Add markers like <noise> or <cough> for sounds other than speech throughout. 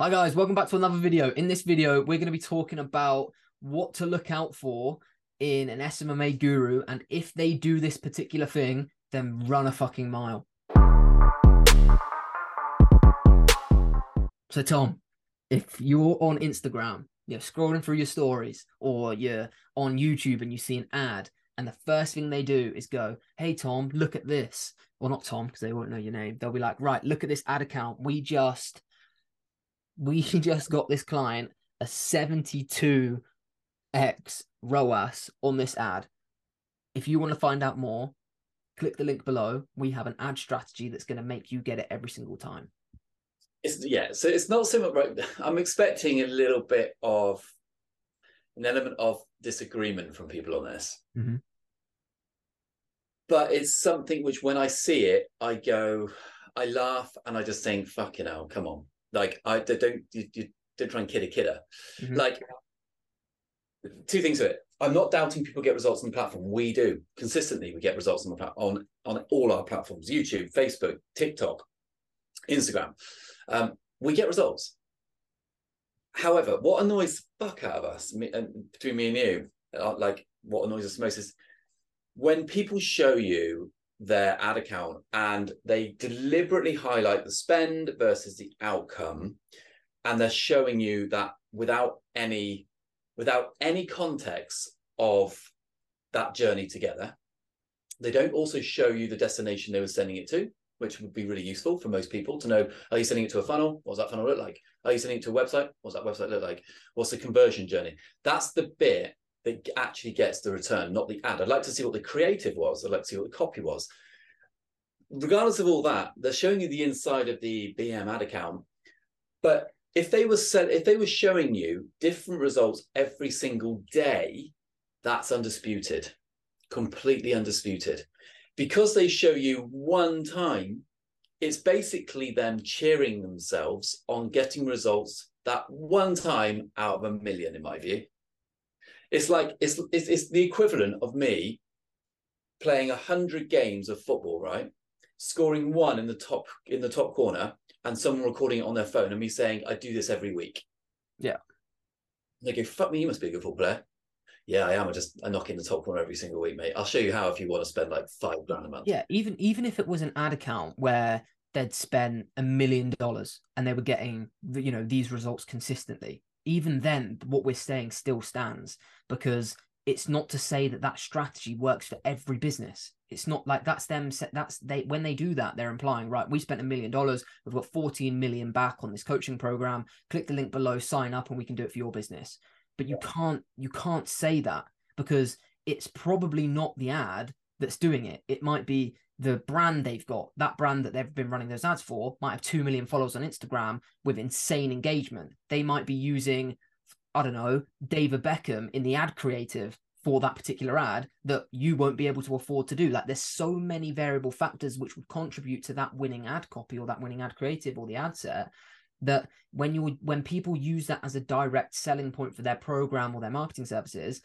Hi guys, welcome back to another video. In this video, we're going to be talking about what to look out for in an SMMA guru and if they do this particular thing, then run a fucking mile. So Tom, if you're on Instagram, you're scrolling through your stories or you're on YouTube and you see an ad and the first thing they do is go, "Hey Tom, look at this." Well, not Tom because they won't know your name. They'll be like, "Right, look at this ad account. We just we <laughs> just got this client a 72x ROAS on this ad. If you want to find out more, click the link below. We have an ad strategy that's going to make you get it every single time. It's, yeah, so it's not so much. Right, <laughs> I'm expecting a little bit of an element of disagreement from people on this, mm-hmm. but it's something which, when I see it, I go, I laugh, and I just think, "Fucking hell, come on!" Like I don't you, you don't try and kid a kidder. Mm-hmm. Like two things to it. I'm not doubting people get results on the platform. We do consistently. We get results on the on on all our platforms: YouTube, Facebook, TikTok, Instagram. Um, we get results. However, what annoys the fuck out of us, me, and between me and you, uh, like what annoys us most is when people show you their ad account and they deliberately highlight the spend versus the outcome. And they're showing you that without any without any context of that journey together they don't also show you the destination they were sending it to which would be really useful for most people to know are you sending it to a funnel? What's that funnel look like? Are you sending it to a website? What's that website look like? What's the conversion journey? That's the bit that actually gets the return, not the ad. I'd like to see what the creative was. I'd like to see what the copy was. Regardless of all that, they're showing you the inside of the BM ad account. But if they were set, if they were showing you different results every single day, that's undisputed, completely undisputed. Because they show you one time, it's basically them cheering themselves on getting results that one time out of a million, in my view. It's like it's it's, it's the equivalent of me playing a hundred games of football, right? Scoring one in the top in the top corner, and someone recording it on their phone, and me saying, "I do this every week." Yeah. They go, "Fuck me, you must be a good football player." Yeah, I am. I just I knock in the top corner every single week, mate. I'll show you how if you want to spend like five grand a month. Yeah, even even if it was an ad account where they'd spent a million dollars and they were getting you know these results consistently even then what we're saying still stands because it's not to say that that strategy works for every business. It's not like that's them that's they when they do that they're implying right we spent a million dollars we've got 14 million back on this coaching program click the link below sign up and we can do it for your business. But you can't you can't say that because it's probably not the ad that's doing it it might be the brand they've got, that brand that they've been running those ads for, might have 2 million followers on Instagram with insane engagement. They might be using, I don't know, David Beckham in the ad creative for that particular ad that you won't be able to afford to do. Like there's so many variable factors which would contribute to that winning ad copy or that winning ad creative or the ad set that when you when people use that as a direct selling point for their program or their marketing services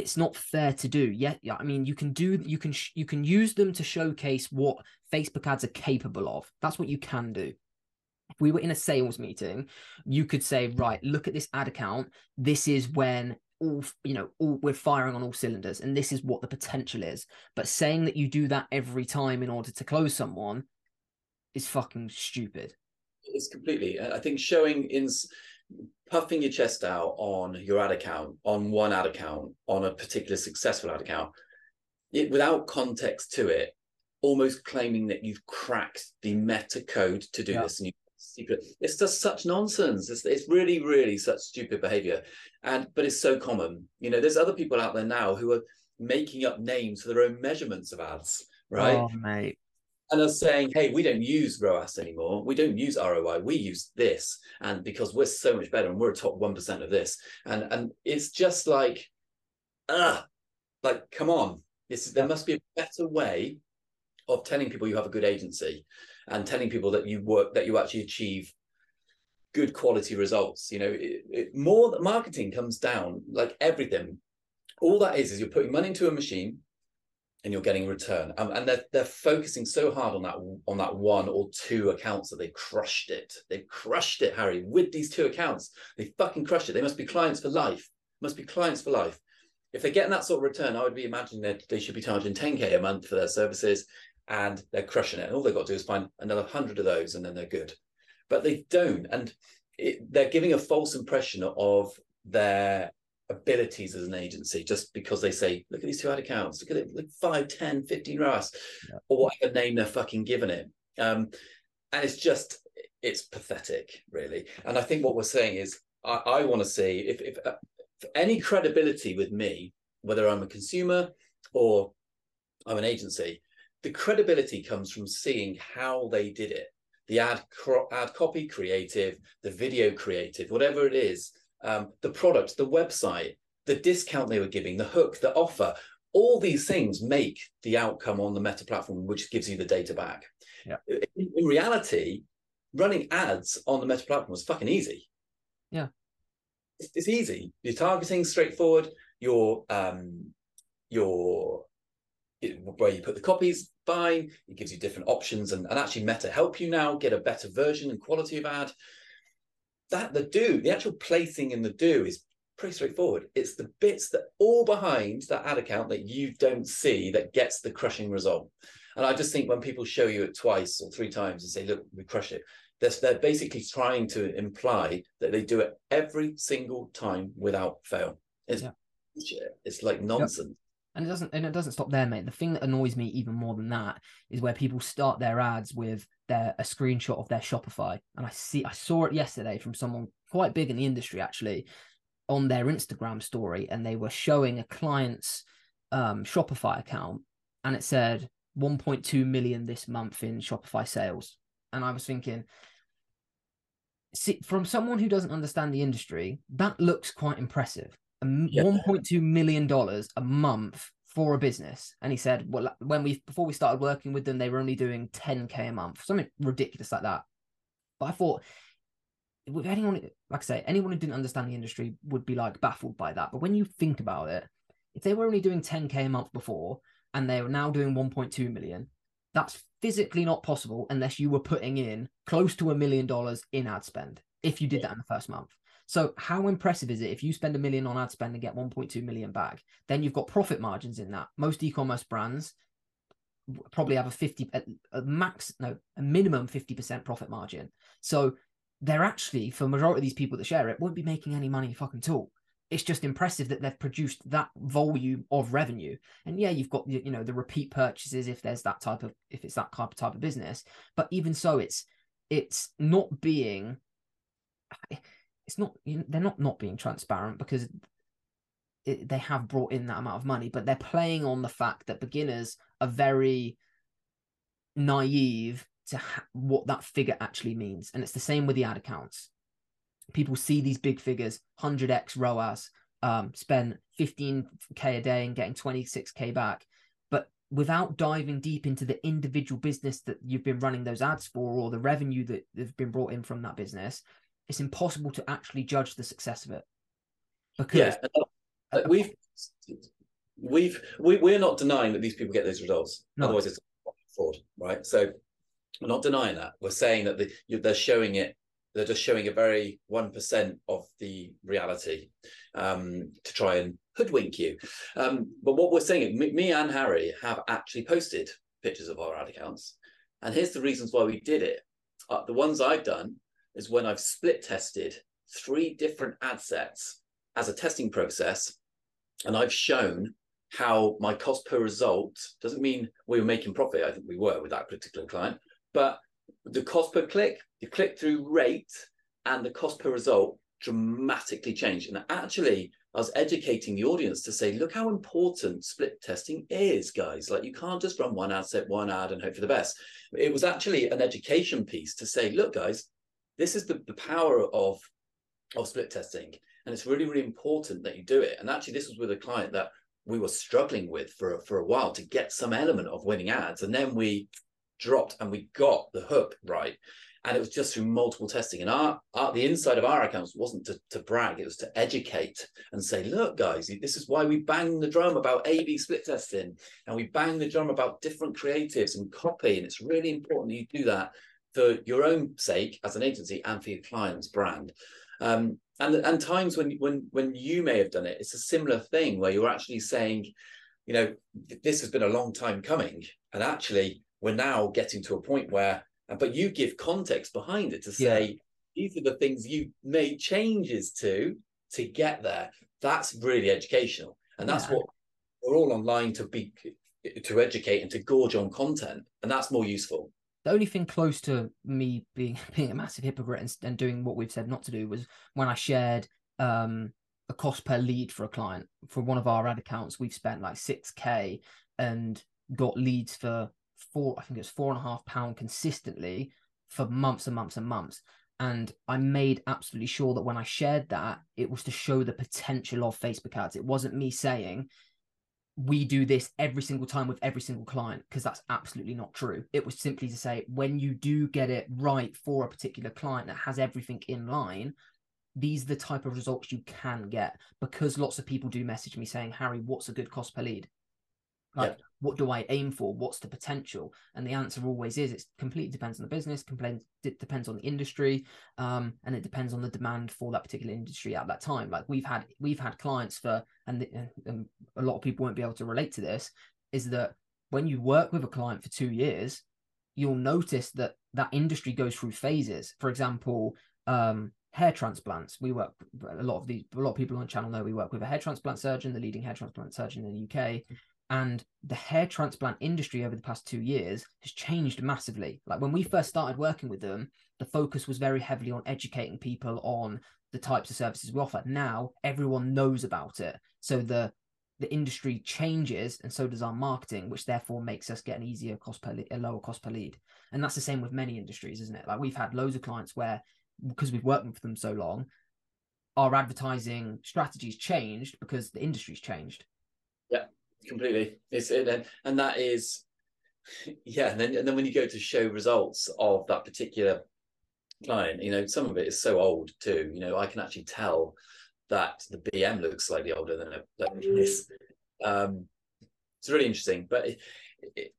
it's not fair to do. Yeah, yeah. I mean, you can do you can you can use them to showcase what Facebook ads are capable of. That's what you can do. If we were in a sales meeting, you could say, right, look at this ad account. This is when all you know, all we're firing on all cylinders, and this is what the potential is. But saying that you do that every time in order to close someone is fucking stupid. It's completely. I think showing in puffing your chest out on your ad account, on one ad account, on a particular successful ad account, it, without context to it, almost claiming that you've cracked the meta code to do yeah. this and you secret. It's just such nonsense. It's, it's really, really such stupid behavior. And but it's so common. You know, there's other people out there now who are making up names for their own measurements of ads, right? Oh, mate and us saying, hey, we don't use ROAS anymore. We don't use ROI. We use this. And because we're so much better and we're a top 1% of this. And and it's just like, ah, like, come on. It's, there must be a better way of telling people you have a good agency and telling people that you work, that you actually achieve good quality results. You know, it, it, more marketing comes down like everything. All that is, is you're putting money into a machine and you're getting return. Um, and they're they're focusing so hard on that on that one or two accounts that they crushed it. They crushed it, Harry, with these two accounts. They fucking crushed it. They must be clients for life. Must be clients for life. If they're getting that sort of return, I would be imagining that they should be charging 10k a month for their services, and they're crushing it. And all they've got to do is find another hundred of those, and then they're good. But they don't, and it, they're giving a false impression of their abilities as an agency just because they say, look at these two ad accounts, look at it, look 5, 10, 15 ROAS, yeah. or whatever name they're fucking giving it. Um, and it's just, it's pathetic, really. And I think what we're saying is, I, I want to see if, if, uh, if any credibility with me, whether I'm a consumer or I'm an agency, the credibility comes from seeing how they did it. The ad ad copy creative, the video creative, whatever it is, um, the product, the website, the discount they were giving, the hook, the offer, all these things make the outcome on the meta platform, which gives you the data back. Yeah. In, in reality, running ads on the meta platform is fucking easy. Yeah. It's, it's easy. Your targeting straightforward. Your um, your where you put the copies, fine. It gives you different options, and, and actually Meta help you now get a better version and quality of ad that the do, the actual placing in the do is pretty straightforward. It's the bits that all behind that ad account that you don't see that gets the crushing result. And I just think when people show you it twice or three times and say, look, we crush it, they're, they're basically trying to imply that they do it every single time without fail. It's, yeah. it's like nonsense. And it doesn't and it doesn't stop there, mate. The thing that annoys me even more than that is where people start their ads with their a screenshot of their Shopify. And I see I saw it yesterday from someone quite big in the industry actually on their Instagram story, and they were showing a client's um, Shopify account, and it said 1.2 million this month in Shopify sales. And I was thinking, see, from someone who doesn't understand the industry, that looks quite impressive yeah. 1.2 million dollars a month for a business. And he said well when we before we started working with them they were only doing 10k a month something ridiculous like that. But i thought with anyone like i say anyone who didn't understand the industry would be like baffled by that. But when you think about it if they were only doing 10k a month before and they are now doing 1.2 million that's physically not possible unless you were putting in close to a million dollars in ad spend if you did that in the first month so how impressive is it if you spend a million on ad spend and get 1.2 million back? Then you've got profit margins in that. Most e-commerce brands probably have a 50 a max no a minimum 50% profit margin. So they're actually for majority of these people that share it won't be making any money fucking at all. It's just impressive that they've produced that volume of revenue. And yeah, you've got you know the repeat purchases if there's that type of if it's that type of type of business. But even so, it's it's not being it's not you know, they're not not being transparent because it, they have brought in that amount of money, but they're playing on the fact that beginners are very naive to ha- what that figure actually means, and it's the same with the ad accounts. People see these big figures, 100x ROAS, um, spend 15k a day and getting 26k back, but without diving deep into the individual business that you've been running those ads for or the revenue that they've been brought in from that business, it's impossible to actually judge the success of it. Because yeah, uh, we've we've we, we're not denying that these people get those results. No. otherwise it's fraud right? So we're not denying that. We're saying that the, they're showing it they're just showing a very 1% of the reality um, to try and hoodwink you. Um, but what we're saying me, me and harry have actually posted pictures of our ad accounts. And here's the reasons why we did it. Uh, the ones i've done is when I've split tested three different ad sets as a testing process, and I've shown how my cost per result doesn't mean we were making profit. I think we were with that particular client, but the cost per click, the click through rate, and the cost per result dramatically changed. And actually, I was educating the audience to say, look how important split testing is, guys. Like you can't just run one ad set, one ad, and hope for the best. It was actually an education piece to say, look, guys, this is the, the power of of split testing. And it's really really important that you do it. And actually this was with a client that we were struggling with for for a while to get some element of winning ads. And then we dropped and we got the hook right. And it was just through multiple testing. And our, our the inside of our accounts wasn't to, to brag; it was to educate and say, "Look, guys, this is why we bang the drum about A/B split testing, and we bang the drum about different creatives and copy. And it's really important that you do that for your own sake as an agency and for your client's brand." Um, and and times when when when you may have done it, it's a similar thing where you're actually saying, you know, this has been a long time coming, and actually we're now getting to a point where but you give context behind it to say yeah. these are the things you made changes to to get there that's really educational and that's yeah. what we're all online to be to educate and to gorge on content and that's more useful the only thing close to me being <laughs> being a massive hypocrite and, and doing what we've said not to do was when i shared um a cost per lead for a client for one of our ad accounts we've spent like 6k and got leads for four, I think it was four and a half pound consistently for months and months and months. And I made absolutely sure that when I shared that, it was to show the potential of Facebook ads. It wasn't me saying, we do this every single time with every single client, because that's absolutely not true. It was simply to say, when you do get it right for a particular client that has everything in line, these are the type of results you can get because lots of people do message me saying, Harry, what's a good cost per lead? Like, yeah. What do I aim for? What's the potential? And the answer always is it completely depends on the business, it depends on the industry, um, and it depends on the demand for that particular industry at that time. Like we've had we've had clients for, and, the, and a lot of people won't be able to relate to this, is that when you work with a client for two years, you'll notice that that industry goes through phases. For example, um, hair transplants. We work a lot of these a lot of people on the channel know we work with a hair transplant surgeon, the leading hair transplant surgeon in the UK. And the hair transplant industry over the past two years has changed massively. Like when we first started working with them, the focus was very heavily on educating people on the types of services we offer. Now everyone knows about it. So the the industry changes and so does our marketing, which therefore makes us get an easier cost per lead, a lower cost per lead. And that's the same with many industries, isn't it? Like we've had loads of clients where because we've worked with them so long, our advertising strategies changed because the industry's changed. Completely. It's and and that is yeah. And then and then when you go to show results of that particular client, you know, some of it is so old too. You know, I can actually tell that the BM looks slightly older than, than this. Um, it's really interesting, but it, it,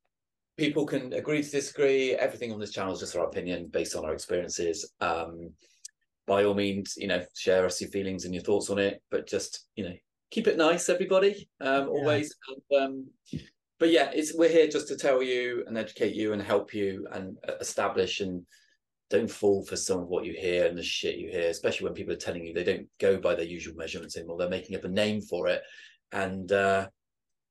people can agree to disagree. Everything on this channel is just our opinion based on our experiences. Um, by all means, you know, share us your feelings and your thoughts on it, but just you know, keep it nice, everybody. Um, always. And, um, but yeah, it's we're here just to tell you and educate you and help you and establish and don't fall for some of what you hear and the shit you hear, especially when people are telling you they don't go by their usual measurements anymore. They're making up a name for it, and uh,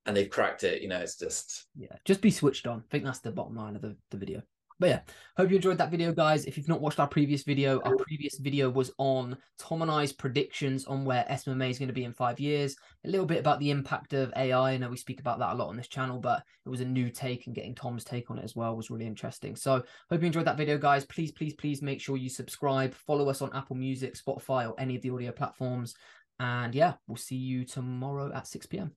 and they've cracked it. You know, it's just yeah, just be switched on. I think that's the bottom line of the, the video. But yeah, hope you enjoyed that video, guys. If you've not watched our previous video, our previous video was on Tom and I's predictions on where SMMA is going to be in five years. A little bit about the impact of AI. I know we speak about that a lot on this channel, but it was a new take and getting Tom's take on it as well was really interesting. So hope you enjoyed that video, guys. Please, please, please make sure you subscribe, follow us on Apple Music, Spotify, or any of the audio platforms. And yeah, we'll see you tomorrow at 6 p.m.